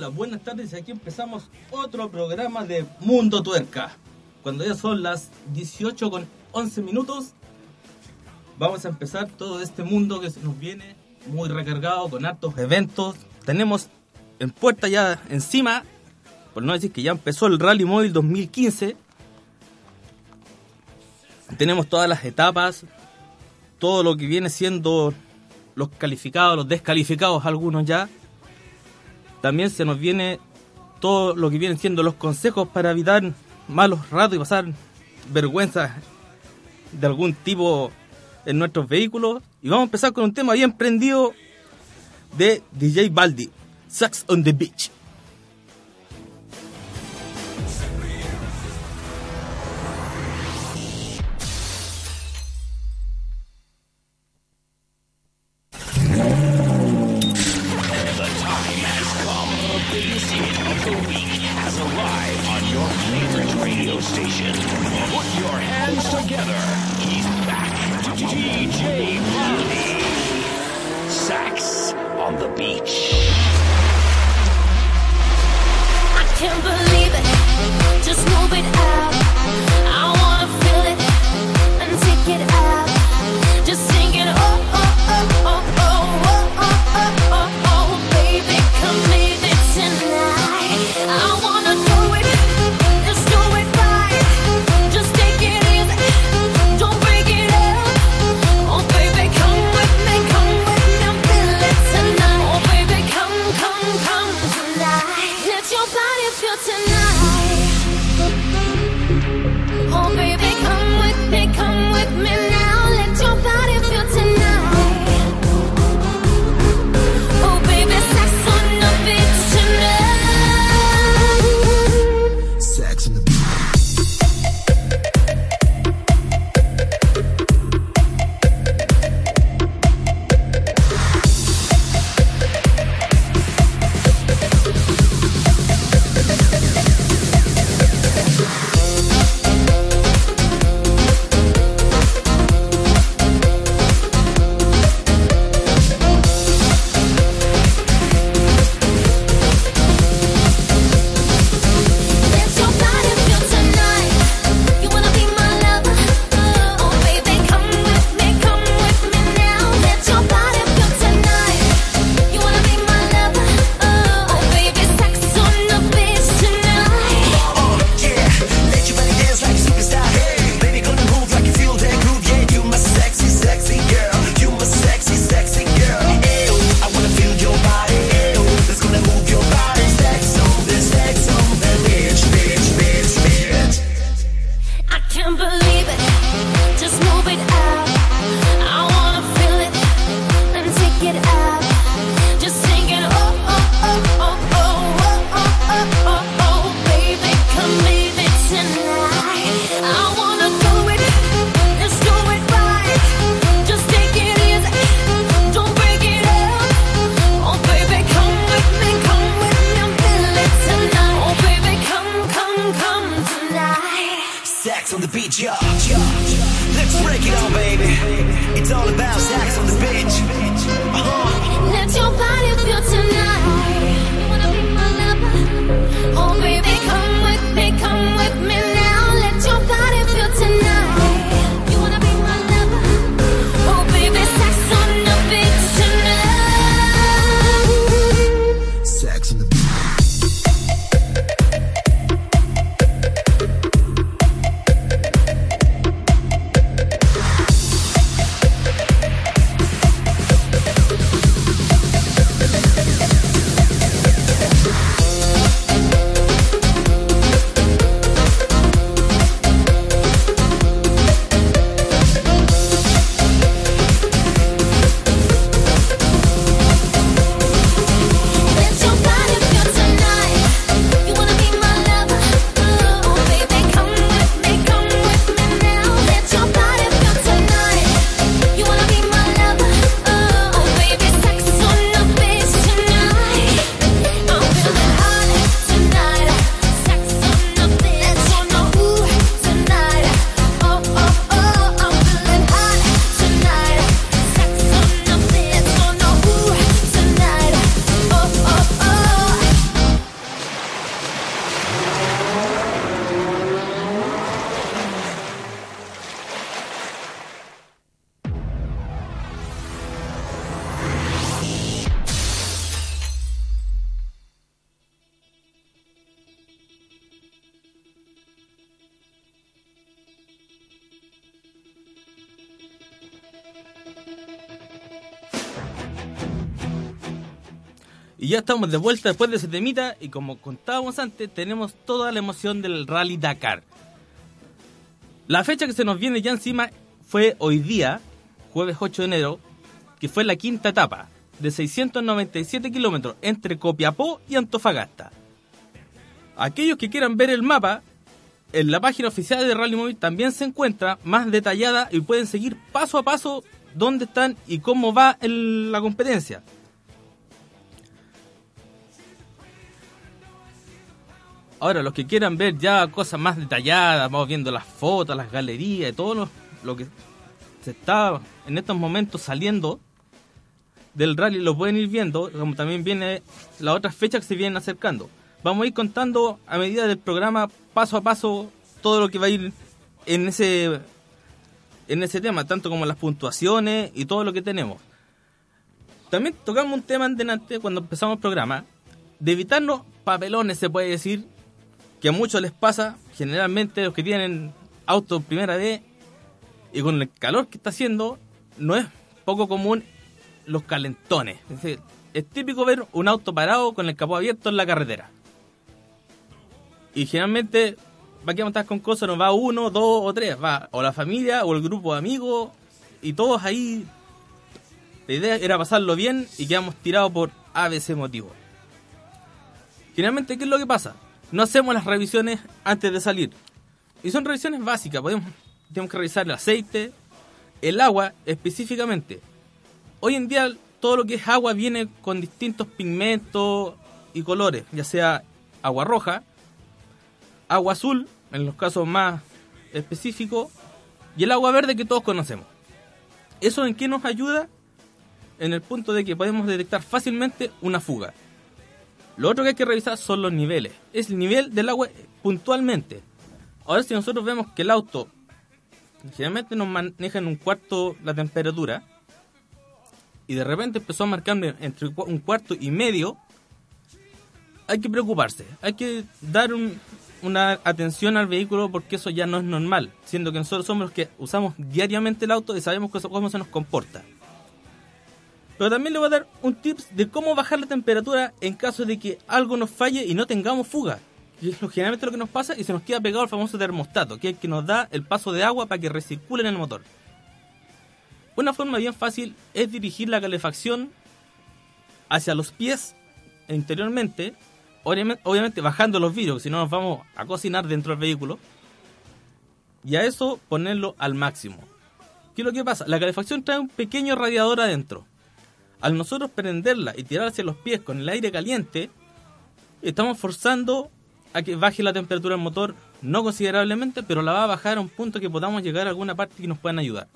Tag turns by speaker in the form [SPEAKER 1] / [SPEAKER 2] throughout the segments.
[SPEAKER 1] Hola, buenas tardes. Aquí empezamos otro programa de Mundo Tuerca. Cuando ya son las 18 con 11 minutos, vamos a empezar todo este mundo que se nos viene muy recargado con hartos eventos. Tenemos en puerta ya encima, por no decir que ya empezó el Rally Móvil 2015. Tenemos todas las etapas, todo lo que viene siendo los calificados, los descalificados, algunos ya. También se nos viene todo lo que vienen siendo los consejos para evitar malos ratos y pasar vergüenza de algún tipo en nuestros vehículos. Y vamos a empezar con un tema bien prendido de DJ Baldi, Sex on the Beach.
[SPEAKER 2] Biggest hit of the week has arrived on your favorite radio station. Put your hands together. He's back. To DJ Baldi. Sax on the beach.
[SPEAKER 3] I can't believe it. Just move it out.
[SPEAKER 1] Estamos de vuelta después de ese temita y como contábamos antes, tenemos toda la emoción del Rally Dakar. La fecha que se nos viene ya encima fue hoy día, jueves 8 de enero, que fue la quinta etapa de 697 kilómetros entre Copiapó y Antofagasta. Aquellos que quieran ver el mapa, en la página oficial de Rally Móvil también se encuentra más detallada y pueden seguir paso a paso dónde están y cómo va la competencia. Ahora, los que quieran ver ya cosas más detalladas, vamos viendo las fotos, las galerías y todo lo, lo que se está en estos momentos saliendo del rally, lo pueden ir viendo, como también viene las otras fechas que se vienen acercando. Vamos a ir contando a medida del programa, paso a paso, todo lo que va a ir en ese, en ese tema, tanto como las puntuaciones y todo lo que tenemos. También tocamos un tema delante cuando empezamos el programa, de evitarnos papelones, se puede decir, que a muchos les pasa, generalmente los que tienen auto primera vez, y con el calor que está haciendo, no es poco común los calentones. Es, decir, es típico ver un auto parado con el capó abierto en la carretera. Y generalmente, ¿para qué vamos a estar con cosas? No va uno, dos o tres, va o la familia o el grupo de amigos, y todos ahí. La idea era pasarlo bien y quedamos tirados por ABC motivo. Generalmente, ¿qué es lo que pasa? No hacemos las revisiones antes de salir. Y son revisiones básicas. Podemos, tenemos que revisar el aceite, el agua específicamente. Hoy en día todo lo que es agua viene con distintos pigmentos y colores, ya sea agua roja, agua azul, en los casos más específicos, y el agua verde que todos conocemos. ¿Eso en qué nos ayuda? En el punto de que podemos detectar fácilmente una fuga. Lo otro que hay que revisar son los niveles. Es el nivel del agua puntualmente. Ahora si nosotros vemos que el auto generalmente nos maneja en un cuarto la temperatura y de repente empezó a marcarme entre un cuarto y medio, hay que preocuparse. Hay que dar un- una atención al vehículo porque eso ya no es normal, siendo que nosotros somos los que usamos diariamente el auto y sabemos cómo se nos comporta. Pero también le voy a dar un tips de cómo bajar la temperatura en caso de que algo nos falle y no tengamos fuga. Que es lo, generalmente lo que nos pasa y se nos queda pegado el famoso termostato, que es el que nos da el paso de agua para que recircule en el motor. Una forma bien fácil es dirigir la calefacción hacia los pies interiormente, obviamente, bajando los vidrios, si no nos vamos a cocinar dentro del vehículo, y a eso ponerlo al máximo. ¿Qué es lo que pasa? La calefacción trae un pequeño radiador adentro. Al nosotros prenderla y tirar hacia los pies con el aire caliente, estamos forzando a que baje la temperatura del motor, no considerablemente, pero la va a bajar a un punto que podamos llegar a alguna parte que nos puedan ayudar.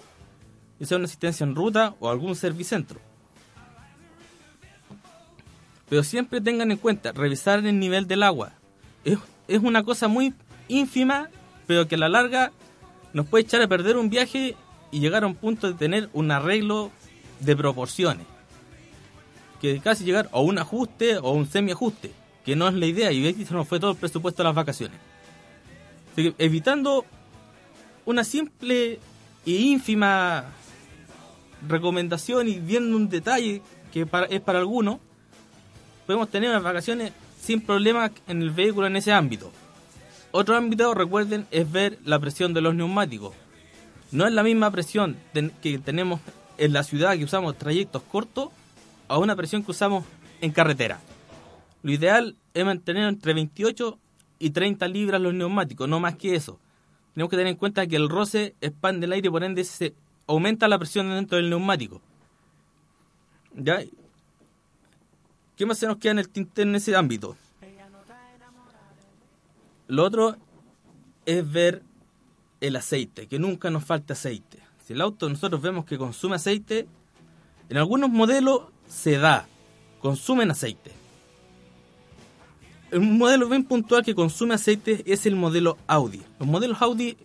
[SPEAKER 1] Ya sea una asistencia en ruta o algún servicentro. Pero siempre tengan en cuenta, revisar el nivel del agua. Es, es una cosa muy ínfima, pero que a la larga nos puede echar a perder un viaje y llegar a un punto de tener un arreglo de proporciones. Que casi llegar a un ajuste o un semi-ajuste, que no es la idea, y se nos fue todo el presupuesto de las vacaciones. Así que evitando una simple e ínfima recomendación y viendo un detalle que es para algunos, podemos tener unas vacaciones sin problemas en el vehículo en ese ámbito. Otro ámbito, recuerden, es ver la presión de los neumáticos. No es la misma presión que tenemos en la ciudad que usamos trayectos cortos a una presión que usamos en carretera. Lo ideal es mantener entre 28 y 30 libras los neumáticos, no más que eso. Tenemos que tener en cuenta que el roce expande el aire, por ende se aumenta la presión dentro del neumático. ¿Ya? ¿Qué más se nos queda en el tintero en ese ámbito? Lo otro es ver el aceite, que nunca nos falte aceite. Si el auto nosotros vemos que consume aceite, en algunos modelos se da, consumen aceite. Un modelo bien puntual que consume aceite es el modelo Audi. Los modelos Audi,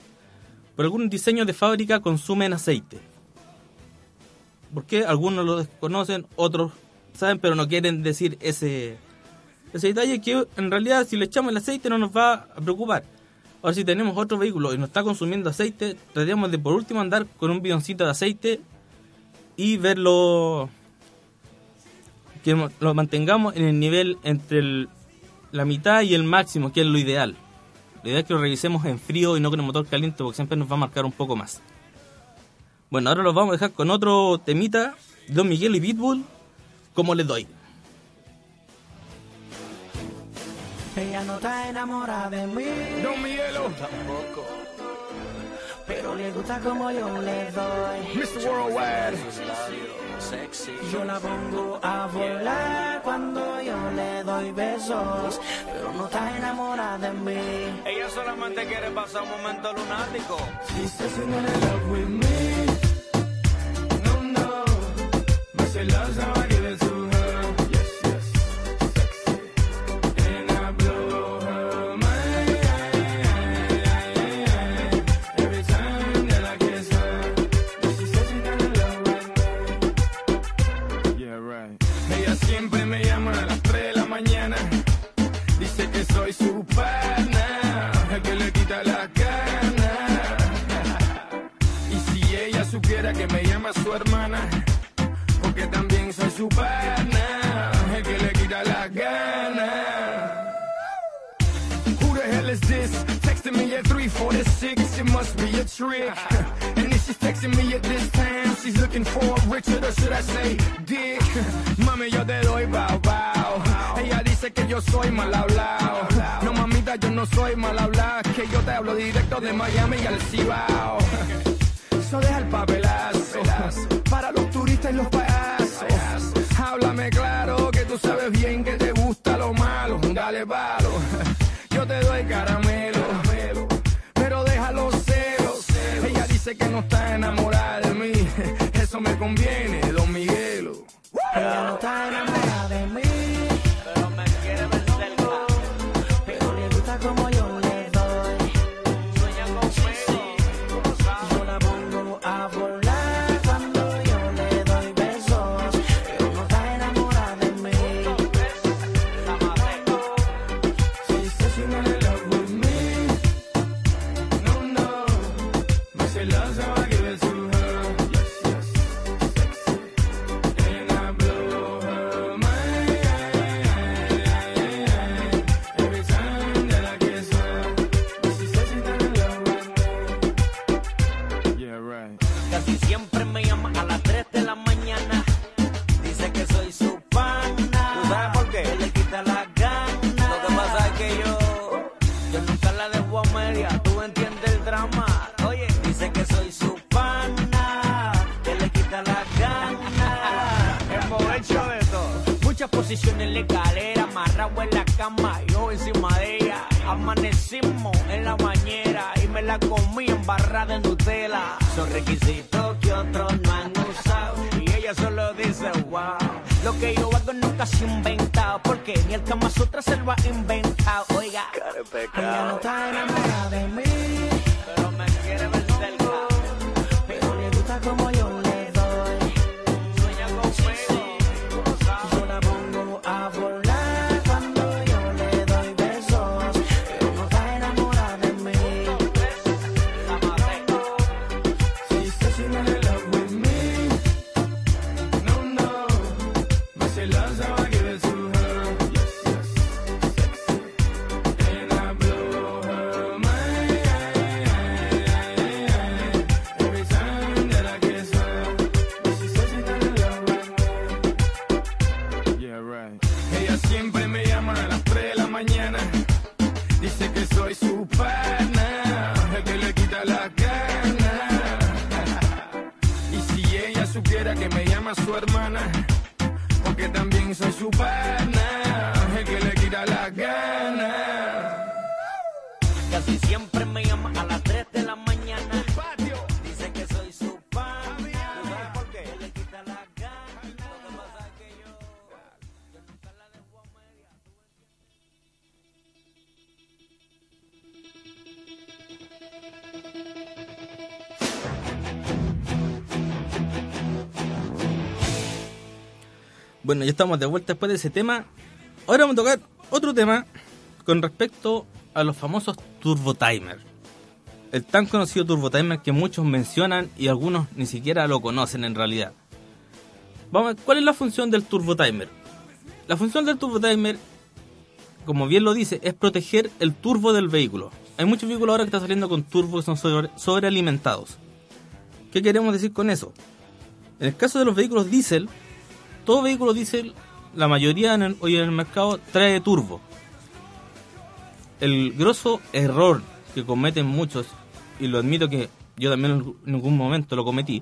[SPEAKER 1] por algún diseño de fábrica, consumen aceite. Porque algunos lo desconocen, otros saben, pero no quieren decir ese, ese detalle que en realidad si le echamos el aceite no nos va a preocupar. Ahora si tenemos otro vehículo y nos está consumiendo aceite, tratemos de por último andar con un bidoncito de aceite y verlo que lo mantengamos en el nivel entre el- la mitad y el máximo, que es lo ideal. La idea es que lo revisemos en frío y no con el motor caliente, porque siempre nos va a marcar un poco más. Bueno, ahora los vamos a dejar con otro temita, Don Miguel y Pitbull, como les doy.
[SPEAKER 4] Ella no está enamorada de mí,
[SPEAKER 2] Don Miguelo,
[SPEAKER 4] pero le gusta como yo le doy.
[SPEAKER 2] Mr. Worldwide.
[SPEAKER 4] Yo la pongo a volar cuando yo le doy besos, pero no está enamorada de mí.
[SPEAKER 5] Ella solamente quiere pasar un momento lunático.
[SPEAKER 4] She says in love with me.
[SPEAKER 2] No, no. But she loves how I Say, Dick? Mami, yo te doy bow bow. Ella dice que yo soy mal hablado. No, mamita, yo no soy mal hablado, que yo te hablo directo de Miami al Cibao. Eso deja el papelazo
[SPEAKER 5] Casi siempre me llama a las 3 de la mañana. Dice que soy su pana. ¿Tú sabes por qué? Que le quita la gana. Lo que pasa es que yo, yo nunca la dejo a media. Tú entiendes el drama. Oye, dice que soy su pana. Que le quita la gana. Hemos hecho de todo. Muchas posiciones en la escalera, amarrado en la cama, yo encima de ella. Amanecimos en la y me la comí en barra de Nutella. Son requisitos que otros no han usado. Y ella solo dice, wow. Lo que yo hago nunca se inventado. Porque ni el Kama Sutra se lo ha inventado. Oiga,
[SPEAKER 4] Ella no está enamorada de mí,
[SPEAKER 1] Bueno, ya estamos de vuelta después de ese tema. Ahora vamos a tocar otro tema con respecto a los famosos Turbo Timer. El tan conocido Turbo Timer que muchos mencionan y algunos ni siquiera lo conocen en realidad. ¿Cuál es la función del Turbo Timer? La función del turbo timer, como bien lo dice, es proteger el turbo del vehículo. Hay muchos vehículos ahora que están saliendo con turbos que son sobre- sobrealimentados. ¿Qué queremos decir con eso? En el caso de los vehículos diésel, todo vehículo diésel, la mayoría en el- hoy en el mercado trae turbo. El grosso error que cometen muchos, y lo admito que yo también en algún momento lo cometí,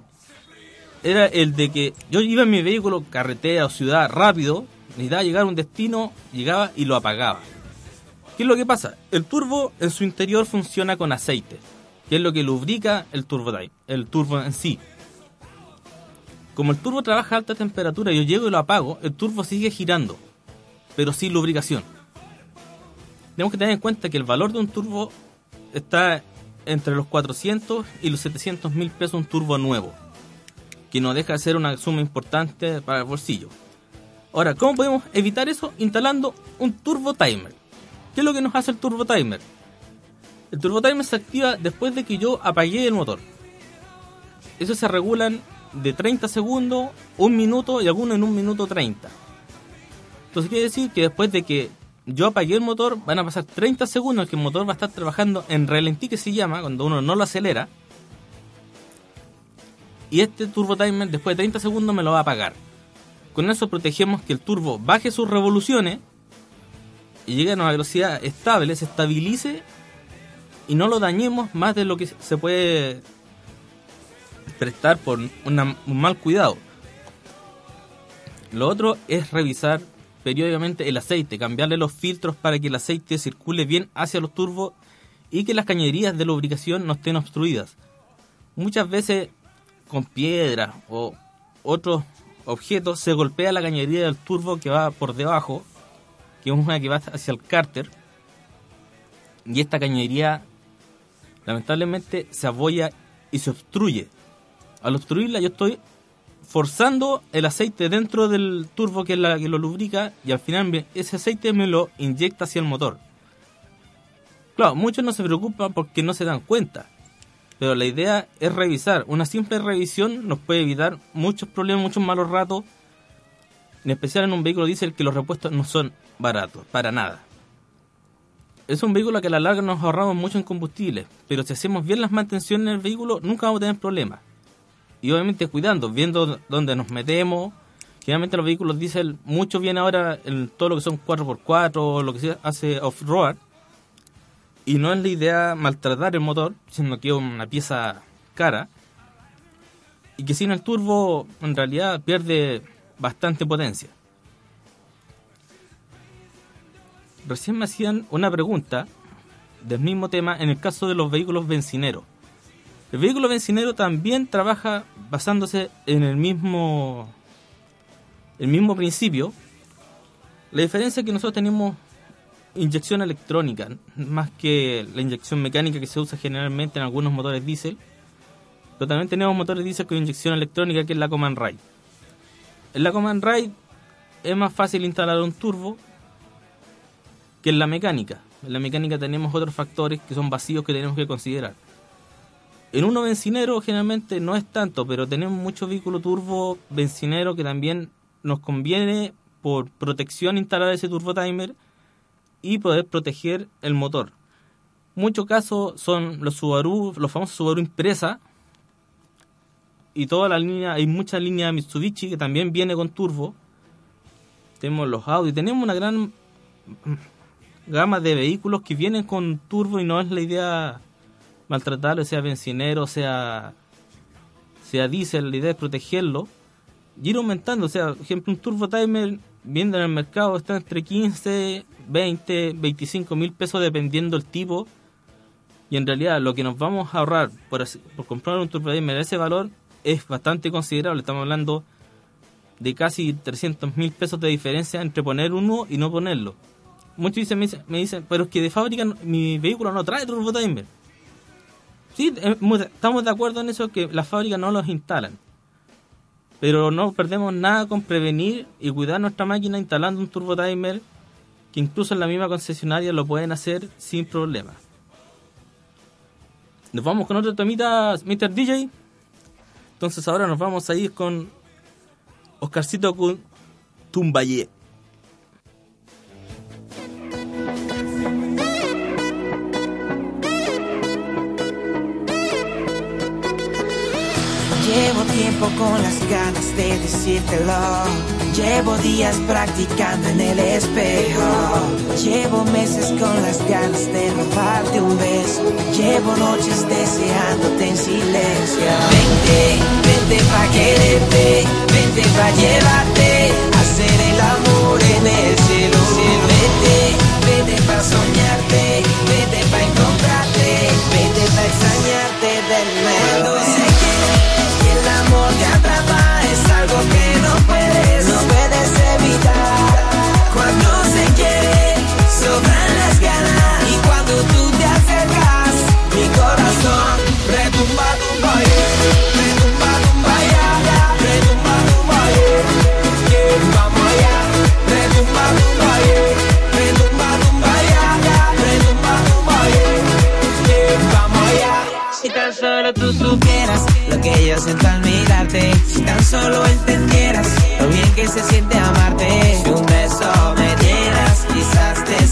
[SPEAKER 1] era el de que yo iba en mi vehículo, carretera o ciudad rápido, necesitaba llegar a un destino, llegaba y lo apagaba. ¿Qué es lo que pasa? El turbo en su interior funciona con aceite, que es lo que lubrica el turbo el turbo en sí. Como el turbo trabaja a alta temperatura yo llego y lo apago, el turbo sigue girando, pero sin lubricación. Tenemos que tener en cuenta que el valor de un turbo está entre los 400 y los 700 mil pesos un turbo nuevo, que no deja de ser una suma importante para el bolsillo. Ahora, ¿cómo podemos evitar eso? Instalando un turbo timer. ¿Qué es lo que nos hace el turbo timer? El turbo timer se activa después de que yo apagué el motor. Eso se regulan de 30 segundos, un minuto y algunos en un minuto 30. Entonces quiere decir que después de que yo apagué el motor, van a pasar 30 segundos que el motor va a estar trabajando en ralentí que se llama, cuando uno no lo acelera. Y este turbo timer después de 30 segundos me lo va a apagar. Con eso protegemos que el turbo baje sus revoluciones y llegue a una velocidad estable, se estabilice y no lo dañemos más de lo que se puede prestar por una- un mal cuidado. Lo otro es revisar periódicamente el aceite, cambiarle los filtros para que el aceite circule bien hacia los turbos y que las cañerías de lubricación no estén obstruidas. Muchas veces con piedras o otros objetos se golpea la cañería del turbo que va por debajo, que es una que va hacia el cárter, y esta cañería lamentablemente se abolla y se obstruye. Al obstruirla yo estoy forzando el aceite dentro del turbo que es la que lo lubrica y al final ese aceite me lo inyecta hacia el motor. Claro, muchos no se preocupan porque no se dan cuenta. Pero la idea es revisar. Una simple revisión nos puede evitar muchos problemas, muchos malos ratos. En especial en un vehículo diésel que los repuestos no son baratos, para nada. Es un vehículo que a la larga nos ahorramos mucho en combustible. Pero si hacemos bien las mantenciones en el vehículo, nunca vamos a tener problemas. Y obviamente cuidando, viendo dónde nos metemos. Generalmente los vehículos diésel, muchos vienen ahora en todo lo que son 4x4, lo que se hace off-road. Y no es la idea maltratar el motor, sino que es una pieza cara. Y que sin el turbo, en realidad, pierde bastante potencia. Recién me hacían una pregunta del mismo tema en el caso de los vehículos bencineros. El vehículo bencinero también trabaja basándose en el mismo, el mismo principio. La diferencia es que nosotros tenemos inyección electrónica, más que la inyección mecánica que se usa generalmente en algunos motores diésel. Pero también tenemos motores diésel con inyección electrónica que es la Command Rail. En la Command Rail es más fácil instalar un turbo que en la mecánica. En la mecánica tenemos otros factores que son vacíos que tenemos que considerar. En uno bencinero generalmente no es tanto, pero tenemos muchos vehículos turbo bencinero que también nos conviene por protección instalar ese turbo timer y poder proteger el motor. Muchos casos son los Subaru, los famosos Subaru Impresa y toda la línea, hay mucha línea Mitsubishi que también viene con turbo. Tenemos los Audi, tenemos una gran gama de vehículos que vienen con turbo y no es la idea maltratarlo, sea bencinero, sea sea diésel, la idea es protegerlo y ir aumentando, o sea, por ejemplo, un turbo timer viendo en el mercado está entre 15, 20, 25 mil pesos dependiendo el tipo y en realidad lo que nos vamos a ahorrar por, por comprar un turbo timer a ese valor es bastante considerable, estamos hablando de casi 300 mil pesos de diferencia entre poner uno y no ponerlo. Muchos dicen, me, dicen, pero es que de fábrica mi vehículo no trae turbo timer. Sí, eh, estamos de acuerdo en eso que las fábricas no los instalan. Pero no perdemos nada con prevenir y cuidar nuestra máquina instalando un turbo timer que incluso en la misma concesionaria lo pueden hacer sin problema. Nos vamos con otro temita, Mr. DJ. Entonces ahora nos vamos a ir con Oscarcito Tumbayé.
[SPEAKER 4] Tiempo con las ganas de decírtelo. Llevo días practicando en el espejo. Llevo meses con las ganas de robarte un beso. Llevo noches deseándote en silencio. Vente, vente pa' quererte. Vente pa' llevarte. Hacer el amor en el cielo. Vente, vente pa' soñarte. Vente pa' encontrarte. Vente pa' extrañarte solo tú supieras lo que yo siento al mirarte, si tan solo entendieras lo bien que se siente amarte, si un beso me dieras, quizás te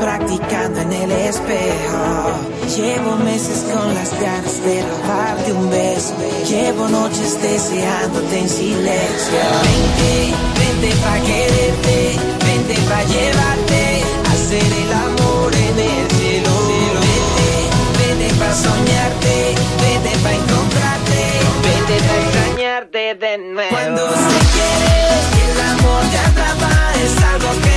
[SPEAKER 4] practicando en el espejo. Llevo meses con las ganas de robarte un beso. Llevo noches deseándote en silencio. Vente, vente pa' quererte. Vente pa' llevarte. a Hacer el amor en el cielo. Vete, vete pa' soñarte. Vete pa' encontrarte. Vete pa' extrañarte de nuevo. Cuando se quiere el amor te atrapa es algo que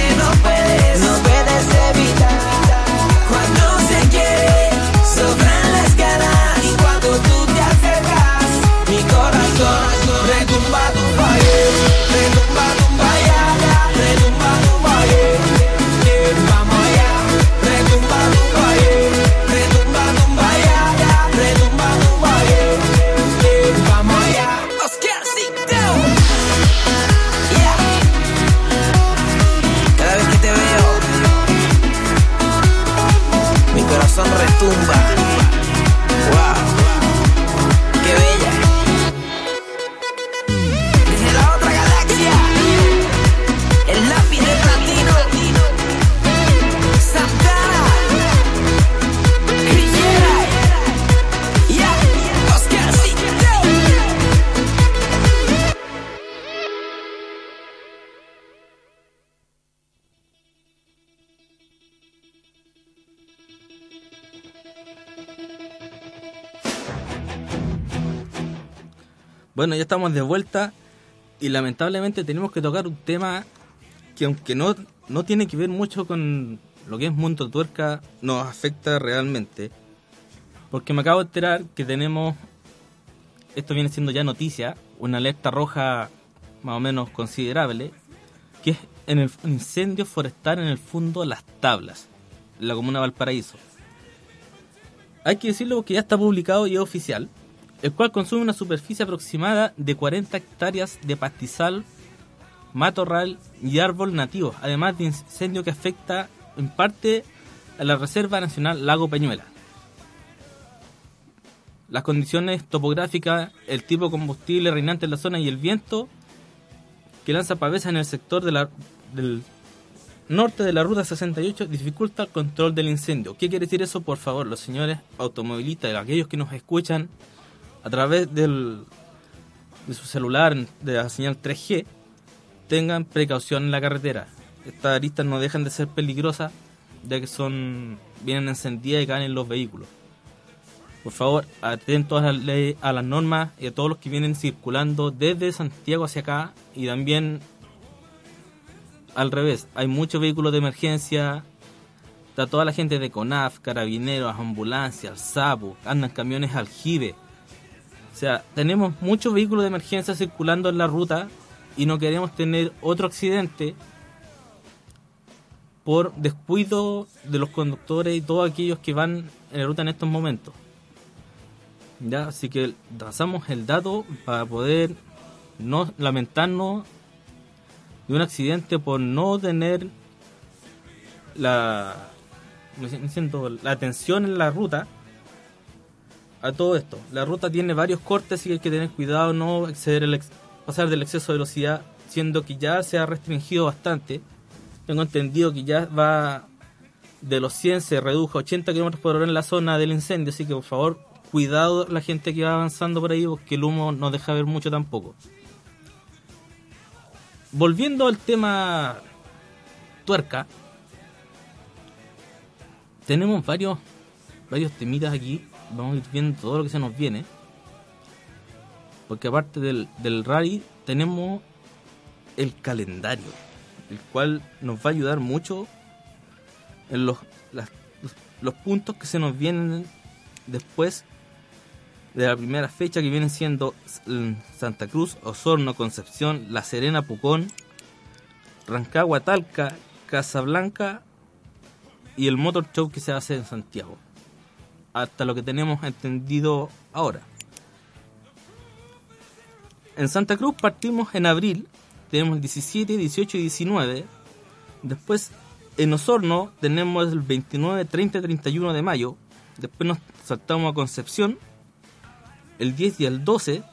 [SPEAKER 1] estamos de vuelta y lamentablemente tenemos que tocar un tema que aunque no, no tiene que ver mucho con lo que es Mundo Tuerca, nos afecta realmente. Porque me acabo de enterar que tenemos, esto viene siendo ya noticia, una alerta roja más o menos considerable, que es en el incendio forestal en el fondo Las Tablas, en la comuna Valparaíso. Hay que decirlo porque ya está publicado y es oficial, el cual consume una superficie aproximada de 40 hectáreas de pastizal, matorral y árbol nativo, además de incendio que afecta en parte a la Reserva Nacional Lago Peñuela. Las condiciones topográficas, el tipo de combustible reinante en la zona y el viento que lanza pavesa en el sector del norte de la ruta 68 dificulta el control del incendio. ¿Qué quiere decir eso? Por favor, los señores automovilistas, aquellos que nos escuchan a través del, de su celular de la señal 3G, tengan precaución en la carretera. estas aristas no dejan de ser peligrosas, ya que son vienen encendidas y caen en los vehículos. Por favor, atentos a, las leyes- a las normas y a todos los que vienen circulando desde Santiago hacia acá y también al revés. Hay muchos vehículos de emergencia, está toda la gente de CONAF, carabineros, ambulancias, SAPU, andan camiones aljibe. O sea, tenemos muchos vehículos de emergencia circulando en la ruta y no queremos tener otro accidente por descuido de los conductores y todos aquellos que van en la ruta en estos momentos. Ya, así que trazamos el dato para poder no lamentarnos de un accidente por no tener la la atención en la ruta a todo esto. La ruta tiene varios cortes y hay que tener cuidado no exceder el ex- pasar del exceso de velocidad, siendo que ya se ha restringido bastante. Tengo entendido que ya va de los 100 se redujo a 80 km por hora en la zona del incendio, así que por favor, cuidado la gente que va avanzando por ahí porque el humo no deja ver mucho tampoco. Volviendo al tema tuerca, tenemos varios varios temitas aquí. Vamos a ir viendo todo lo que se nos viene. Porque aparte del, del rally, tenemos el calendario, el cual nos va a ayudar mucho en los, las- los, puntos que se nos vienen después de la primera fecha que vienen siendo mm, Santa Cruz, Osorno, Concepción, La Serena, Pucón, Rancagua, Talca, Casablanca y el Motor Show que se hace en Santiago. Hasta lo que tenemos entendido ahora. En Santa Cruz partimos en abril, tenemos el 17, 18 y 19. Después en Osorno tenemos el 29, 30 y 31 de mayo. Después nos saltamos a Concepción, el 10 y el 12.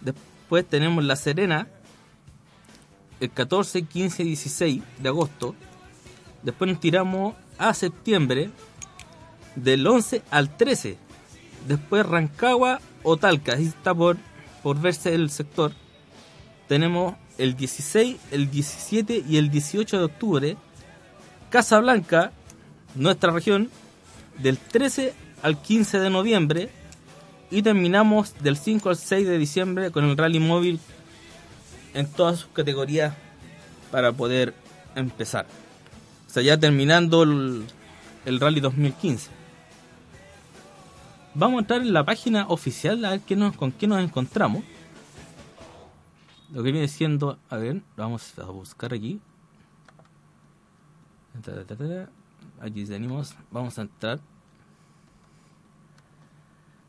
[SPEAKER 1] Después tenemos La Serena, el 14, 15 y 16 de agosto. Después nos tiramos a septiembre, del 11 al 13. Después Rancagua o Talca, ahí está por, verse el sector. Tenemos el 16, el 17 y el 18 de octubre. Casablanca, nuestra región, del 13 al 15 de noviembre. Y terminamos del 5 al 6 de diciembre con el rally móvil en todas sus categorías para poder empezar. O sea, ya terminando el rally 2015. Vamos a entrar en la página oficial a ver qué nos, con qué nos encontramos. Lo que viene siendo, a ver, vamos a buscar aquí. Aquí tenemos, vamos a entrar.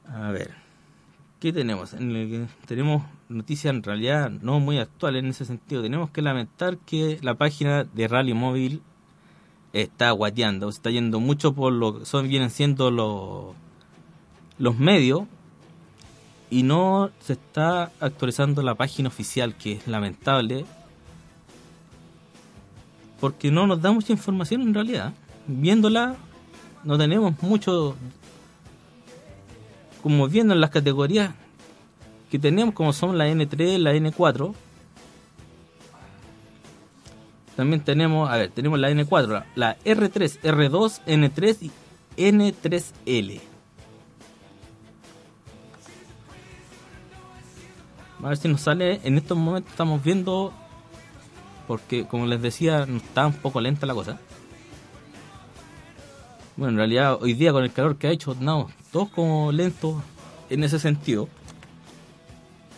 [SPEAKER 1] A ver, ¿qué tenemos? En el tenemos noticias en realidad no muy actuales en ese sentido. Tenemos que lamentar que la página de Rally Móvil está guateando, está yendo mucho por lo que son, vienen siendo los, los medios y no se está actualizando la página oficial, que es lamentable, porque no nos da mucha información en realidad. Viéndola, no tenemos mucho, como viendo en las categorías que tenemos, como son la N3, la N4. También tenemos, a ver, tenemos la N4, la, la R3, R2, N3 y N3L. A ver si nos sale. En estos momentos estamos viendo. Porque, como les decía, está un poco lenta la cosa. Bueno, en realidad, hoy día con el calor que ha hecho, no, todos como lentos en ese sentido.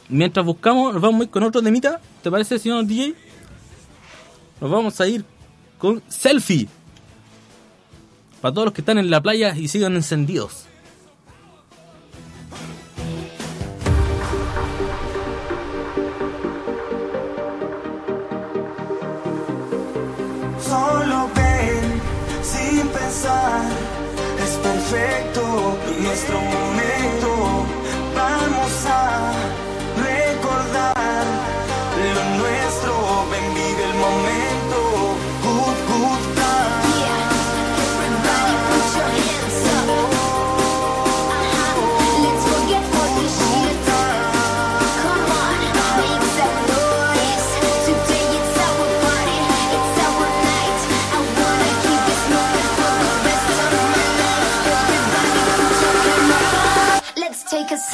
[SPEAKER 1] Mientras buscamos, nos vamos a ir con otro temita. ¿Te parece, señor DJ? Nos vamos a ir con Selfie. Para todos los que están en la playa y sigan encendidos.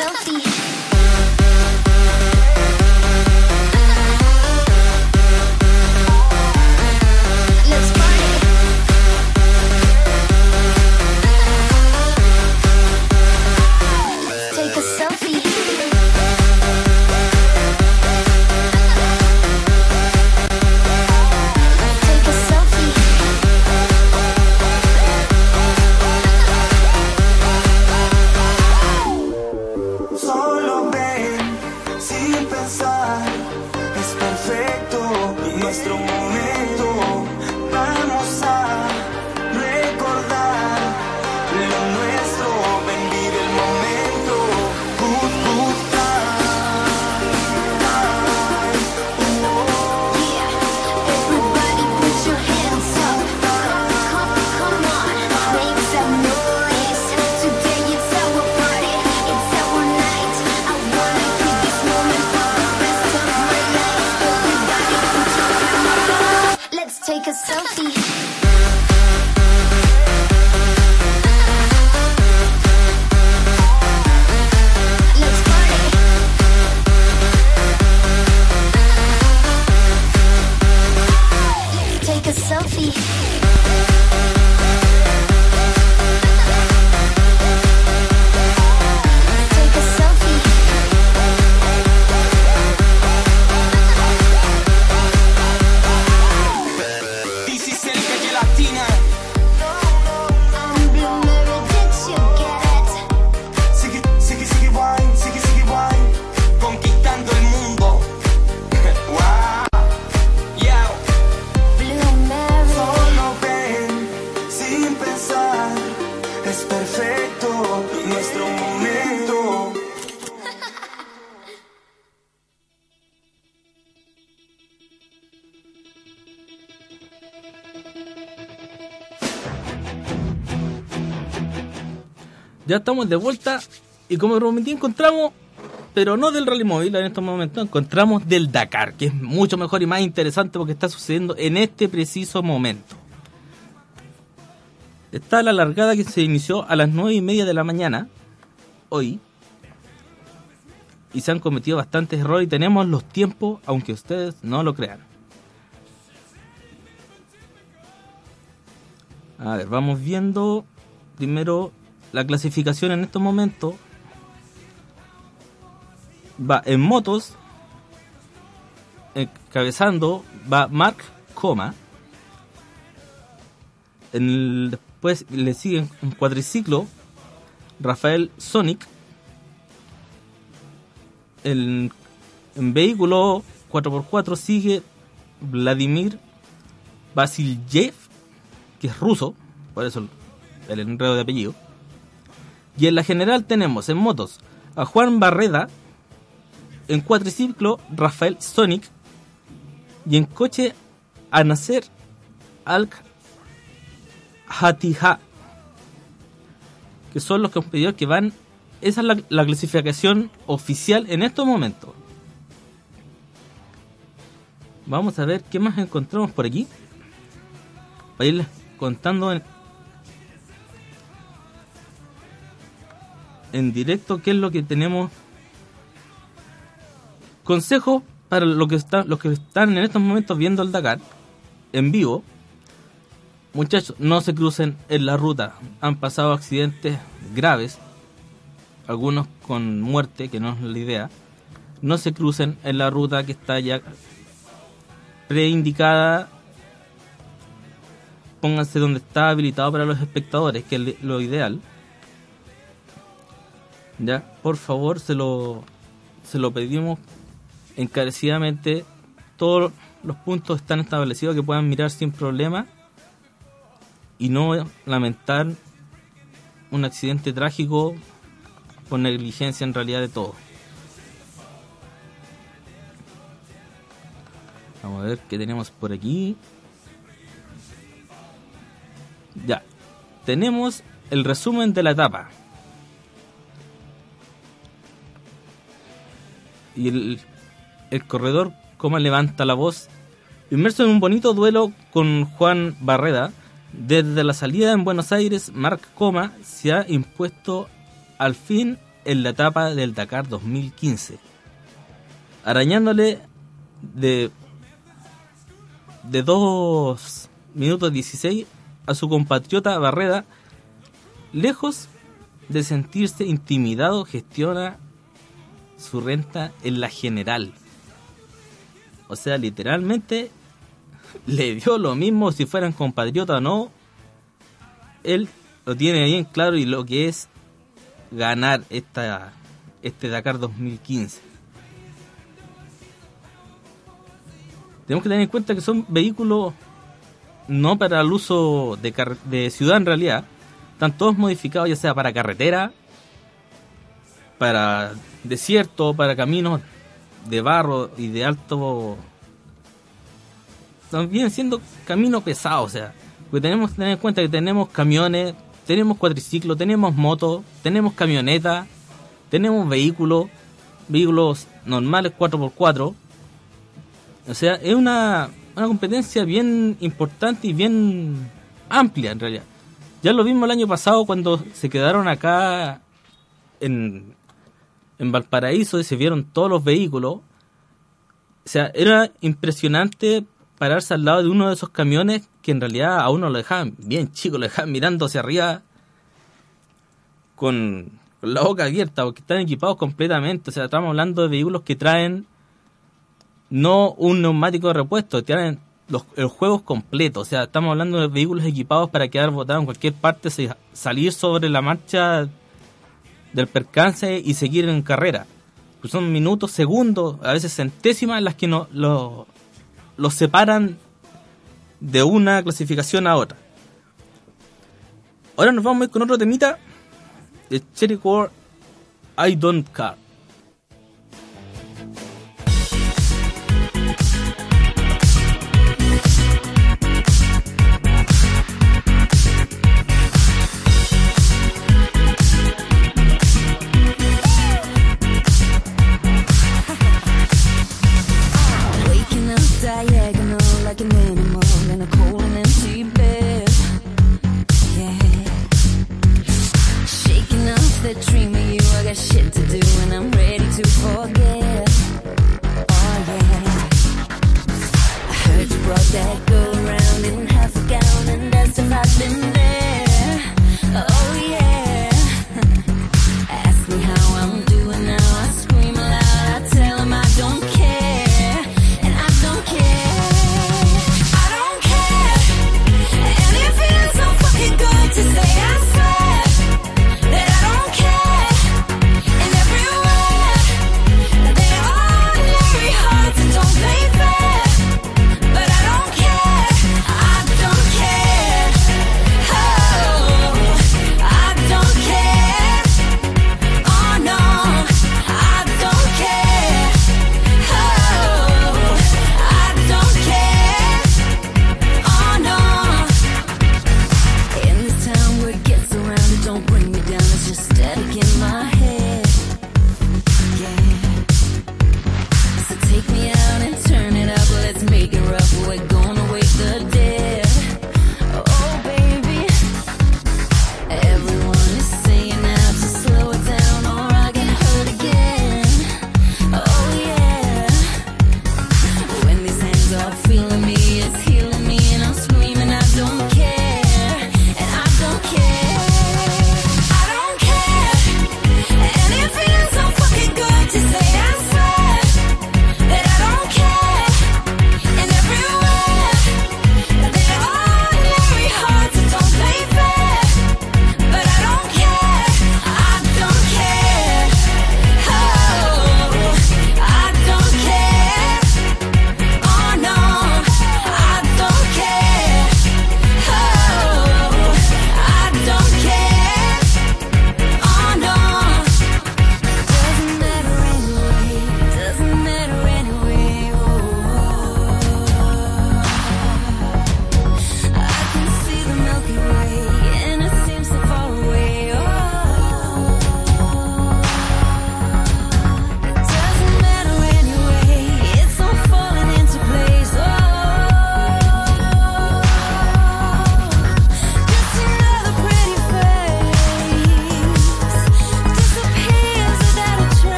[SPEAKER 6] selfie.
[SPEAKER 7] Sophie.
[SPEAKER 1] Ya estamos de vuelta y como prometí encontramos, pero no del rally móvil en estos momentos, encontramos del Dakar, que es mucho mejor y más interesante porque está sucediendo en este preciso momento. Está la largada que se inició a las 9 y media de la mañana, hoy, y se han cometido bastantes errores y tenemos los tiempos, aunque ustedes no lo crean. A ver, vamos viendo primero la clasificación en estos momentos. Va en motos, encabezando, va Mark Coma. En el- después le siguen en cuadriciclo Rafael Sonic. En, vehículo 4x4 sigue Vladimir Vasilyev, que es ruso, por eso el enredo de apellido. Y en la general tenemos en motos a Juan Barreda, en cuatriciclo Rafael Sonic y en coche a Nasser Al Hatija, que son los competidores que van. Esa es la, la clasificación oficial en estos momentos. Vamos a ver qué más encontramos por aquí. Para irles contando en, en directo qué es lo que tenemos. Consejo para lo que está, los que están en estos momentos viendo el Dakar en vivo. Muchachos, no se crucen en la ruta. Han pasado accidentes graves, algunos con muerte, que no es la idea. No se crucen en la ruta que está ya preindicada. Pónganse donde está habilitado para los espectadores, que es lo ideal. Ya, por favor, se lo, se lo pedimos encarecidamente. Todos los puntos están establecidos que puedan mirar sin problema y no lamentar un accidente trágico por negligencia en realidad de todo. Vamos a ver qué tenemos por aquí. Ya, tenemos el resumen de la etapa. Y el, el corredor, como levanta la voz, inmerso en un bonito duelo con Juan Barreda, desde la salida en Buenos Aires, Marc Coma se ha impuesto al fin en la etapa del Dakar 2015, arañándole de, de 2 minutos 16 a su compatriota Barreda, lejos de sentirse intimidado, gestiona su renta en la general. O sea, literalmente le dio lo mismo si fueran compatriotas o no. Él lo tiene bien claro y lo que es ganar esta, este Dakar 2015. tenemos que tener en cuenta que son vehículos no para el uso de, de ciudad en realidad, están todos modificados ya sea para carretera, para desierto, para caminos de barro y de alto... Vienen siendo caminos pesados, o sea, porque tenemos que tener en cuenta que tenemos camiones, tenemos cuatriciclos, tenemos motos, tenemos camionetas, tenemos vehículos, vehículos normales 4x4. O sea, es una, una competencia bien importante y bien amplia en realidad. Ya lo vimos el año pasado cuando se quedaron acá en, en Valparaíso y se vieron todos los vehículos. O sea, era impresionante pararse al lado de uno de esos camiones que en realidad a uno lo dejaban bien chico, lo dejaban mirando hacia arriba con, la boca abierta porque están equipados completamente. O sea, estamos hablando de vehículos que traen no un neumático de repuesto, traen los, los juegos completos. O sea, estamos hablando de vehículos equipados para quedar botados en cualquier parte, salir sobre la marcha del percance y seguir en carrera. Pues son minutos, segundos, a veces centésimas las que no, lo, los separan de una clasificación a otra. Ahora nos vamos a ir con otro temita de Cherry Core I Don't Care.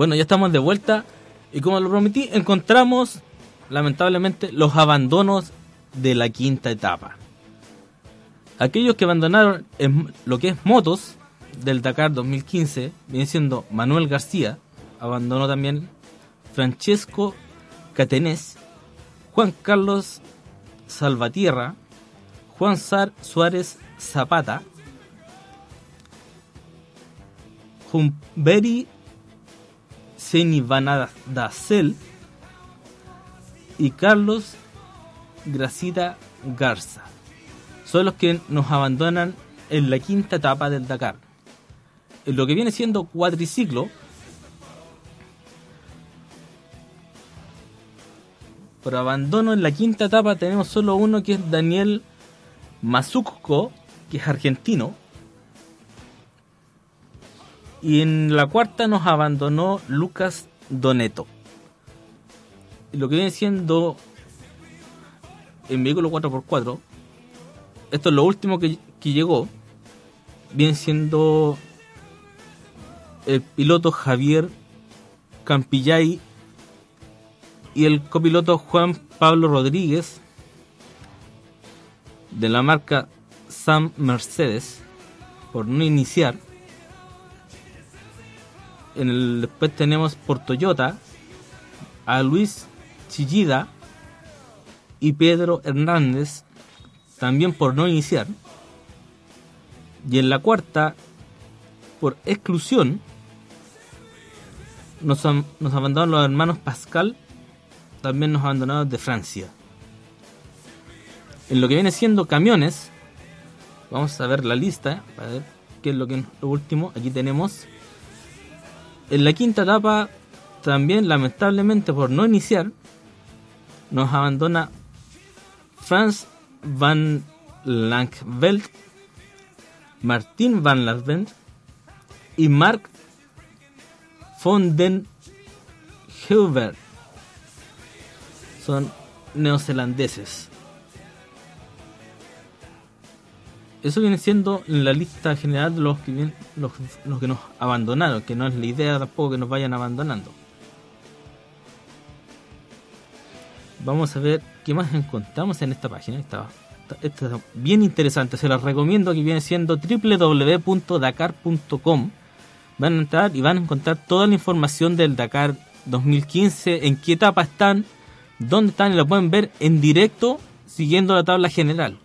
[SPEAKER 1] Bueno, ya estamos de vuelta y como lo prometí, encontramos lamentablemente los abandonos de la quinta etapa. Aquellos que abandonaron en lo que es motos del Dakar 2015, viene siendo Manuel García, abandonó también Francesco Catenés, Juan Carlos Salvatierra, Juan Sar Suárez Zapata, Humberi Senivanadacel y Carlos Gracita Garza. Son los que nos abandonan en la quinta etapa del Dakar. En lo que viene siendo cuatriciclo, por abandono en la quinta etapa tenemos solo uno que es Daniel Mazzucco, que es argentino. Y en la cuarta nos abandonó Lucas Doneto. Lo que viene siendo en vehículo 4x4, esto es lo último que, que llegó, viene siendo el piloto Javier Campillay y el copiloto Juan Pablo Rodríguez de la marca Sam Mercedes por no iniciar en el, después tenemos por Toyota a Luis Chillida y Pedro Hernández también por no iniciar. Y en la cuarta por exclusión nos, nos abandonaron los hermanos Pascal también nos abandonaron de Francia. En lo que viene siendo camiones vamos a ver la lista para ver qué es lo que lo último. Aquí tenemos en la quinta etapa también lamentablemente por no iniciar nos abandona Franz van Lankveld Martin van Lasvent y Mark von den Heuver. Son neozelandeses eso viene siendo en la lista general de los que, vienen- los, que nos abandonaron, que no es la idea tampoco que nos vayan abandonando. Vamos a ver qué más encontramos en esta página. Esta, esta- esta es bien interesante, se las recomiendo que viene siendo www.dakar.com. Van a entrar y van a encontrar toda la información del Dakar 2015, en qué etapa están, dónde están y lo pueden ver en directo siguiendo la tabla general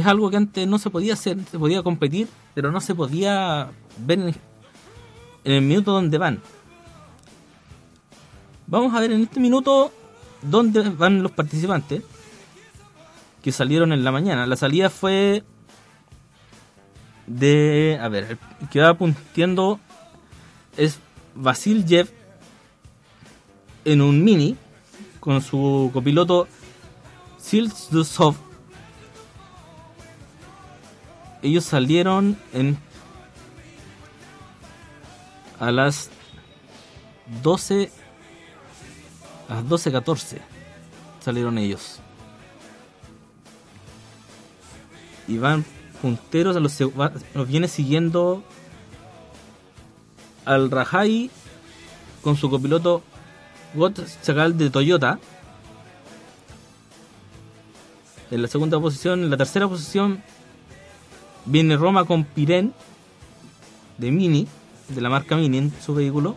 [SPEAKER 1] es algo que antes no se podía hacer, se podía competir, pero no se podía ver en, el minuto donde van. Vamos a ver en este minuto dónde van los participantes que salieron en la mañana. La salida fue de, a ver, el que va punteando es Vasil Jev en un mini con su copiloto Silsdusov ellos salieron en a las 12 a las 12.14 salieron ellos. Y van punteros a los, los viene siguiendo al Rajai con su copiloto Got Chacal de Toyota en la segunda posición en la tercera posición Viene Roma con Pirén de Mini, de la marca Mini en su vehículo.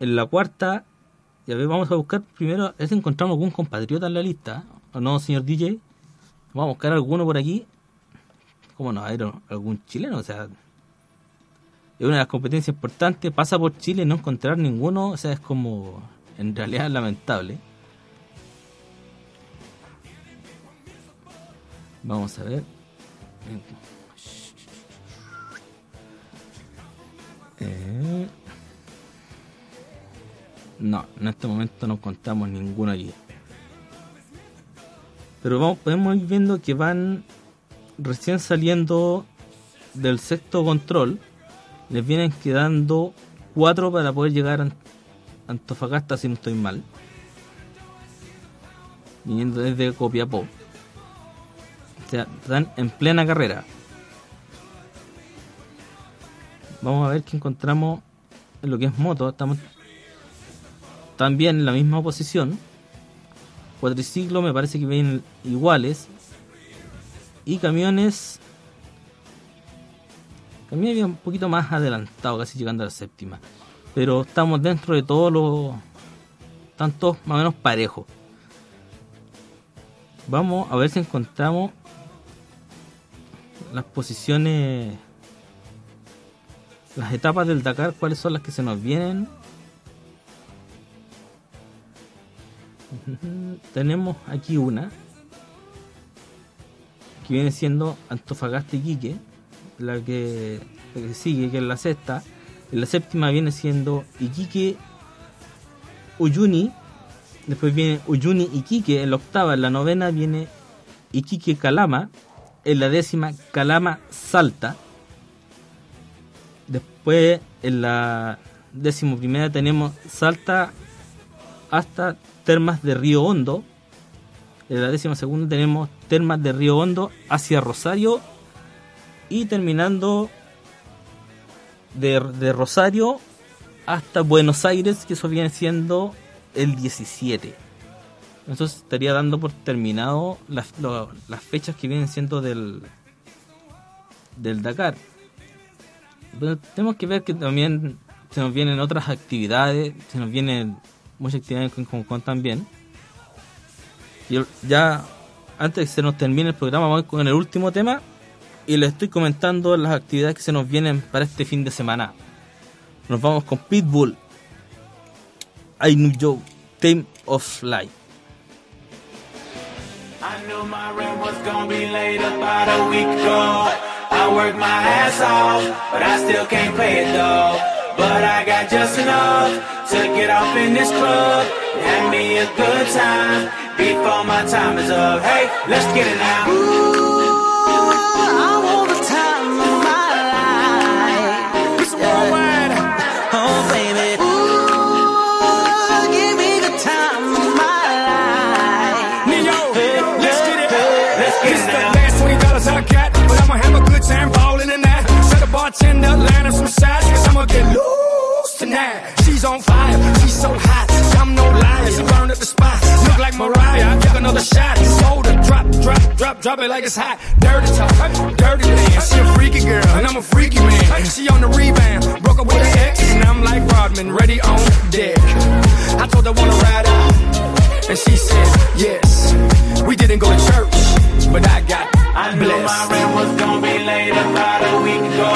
[SPEAKER 1] En la cuarta, ya ver, vamos a buscar primero, si encontramos algún compatriota en la lista. ¿O no, señor DJ? Vamos a buscar alguno por aquí. ¿Cómo no? ¿Hay algún chileno? O sea, es una de las competencias importantes. Pasa por Chile y no encontrar ninguno, o sea, es como, en realidad, lamentable. Vamos a ver. Eh, No, en este momento no contamos ninguno allí. Pero vamos, podemos ir viendo que van recién saliendo del sexto control. Les vienen quedando cuatro para poder llegar a Antofagasta si no estoy mal. Viniendo desde Copiapó. Están en plena carrera. Vamos a ver qué encontramos en lo que es moto. Estamos también en la misma posición. Cuatriciclos me parece que vienen iguales. Y camiones. Camiones vienen un poquito más adelantado, casi llegando a la séptima. Pero estamos dentro de todos los. Están más o menos parejos. Vamos a ver si encontramos las posiciones, las etapas del Dakar, cuáles son las que se nos vienen. Tenemos aquí una que viene siendo Antofagasta y Quique, la que, la que sigue, que es la sexta. En la séptima viene siendo Iquique Uyuni, después viene Uyuni Iquique, en la octava, en la novena viene Iquique Calama, en la décima Calama Salta. Después en la décimo primera tenemos Salta hasta Termas de Río Hondo. En la décima segunda tenemos Termas de Río Hondo hacia Rosario. Y terminando de, de Rosario hasta Buenos Aires, que eso viene siendo el 17. Entonces estaría dando por terminado las, fechas que vienen siendo del, del Dakar. Tenemos que ver que también se nos vienen otras actividades, se nos vienen muchas actividades con Hong Kong también. Y ya antes de que se nos termine el programa, vamos con el último tema y les estoy comentando las actividades que se nos vienen para este fin de semana. Nos vamos con Pitbull, I Knew You, Time of Life.
[SPEAKER 8] I knew my rent was gonna be late about a week ago. I worked my ass off, but I still can't pay it though. But I got just enough to get off in this club and have me a good time before my time is up. Hey, let's get it now.
[SPEAKER 9] I
[SPEAKER 2] drop, it like it's hot. Dirty talk, dirty dance. She a freaky girl, and I'm a freaky man. She on the rebound, broke up with her ex, and I'm like Rodman, ready on deck. I told her wanna ride out. And she said, yes. We didn't go to church, but I got
[SPEAKER 8] I knew my
[SPEAKER 2] blessed.
[SPEAKER 8] rent was gonna be late about a week ago.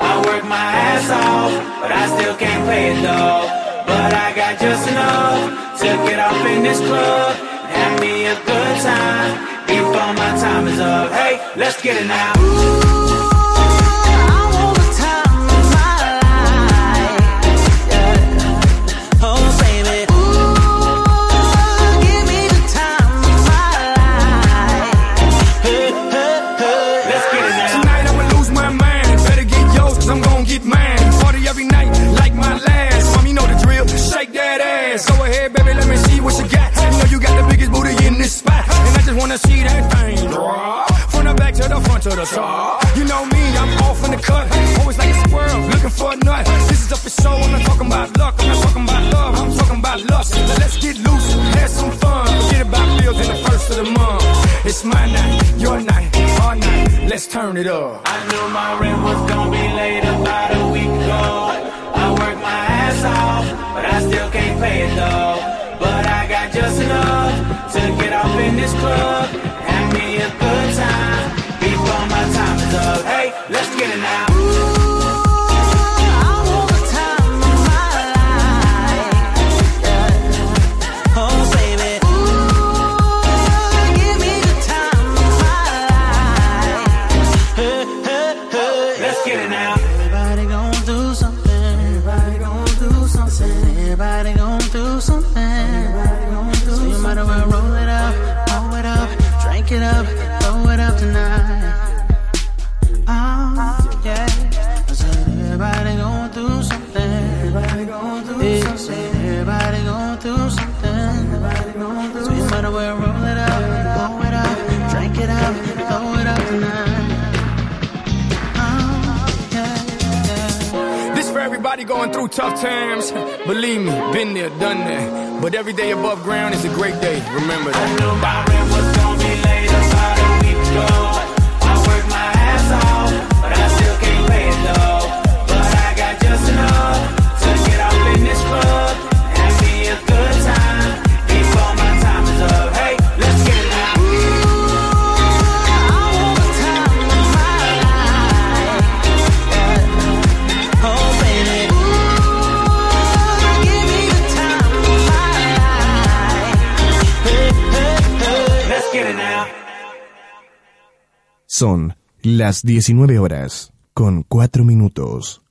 [SPEAKER 8] I worked my ass off, but I still can't pay it though. But I got just enough to get off in this club and have me a good time before my time is up. Hey, let's get it now.
[SPEAKER 9] I
[SPEAKER 2] just wanna see that thing drop. From the back to the front to the top. You know me, I'm off in the cut. Always like a squirrel, looking for a nut. This is up for show, I'm not talking about luck. I'm not talking about love, I'm talking about lust. Now let's get loose, have some fun. Forget about bills in the first of the month. It's my night, your night, our night. Let's turn it up.
[SPEAKER 8] I knew my rent was gonna be late about a week ago. I worked my ass off, but I still can't pay it though. This club,
[SPEAKER 9] Believe me, been there, done that. But every day above ground is a great day. Remember that.
[SPEAKER 10] Las 19 horas con 4 minutos.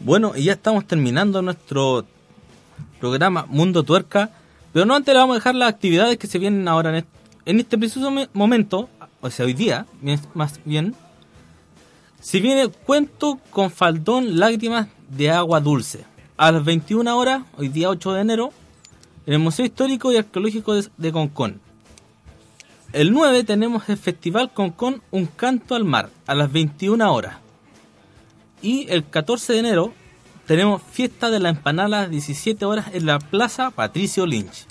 [SPEAKER 1] Bueno, y ya estamos terminando nuestro programa Mundo Tuerca, pero no antes le vamos a dejar las actividades que se vienen ahora en este, en este preciso me- momento, o sea, hoy día, más bien. Si viene cuento con faldón lágrimas de agua dulce. A las 21 horas, hoy día 8 de enero, en el Museo Histórico y Arqueológico de, Concón. El 9 tenemos el Festival Concón Un Canto al Mar, a las 21 horas. Y el 14 de enero tenemos fiesta de la empanada a las 17 horas en la Plaza Patricio Lynch.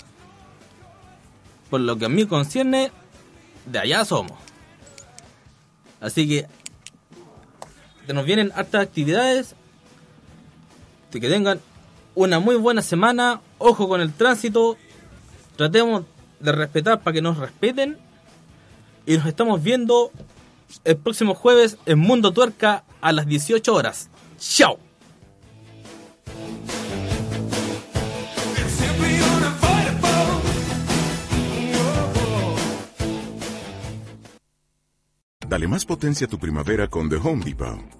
[SPEAKER 1] Por lo que a mí concierne, de allá somos. Así que nos vienen hartas actividades. De que tengan una muy buena semana. Ojo con el tránsito. Tratemos de respetar para que nos respeten. Y nos estamos viendo el próximo jueves en Mundo Tuerca a las 18 horas. ¡Chao!
[SPEAKER 11] Dale más potencia a tu primavera con The Home Depot.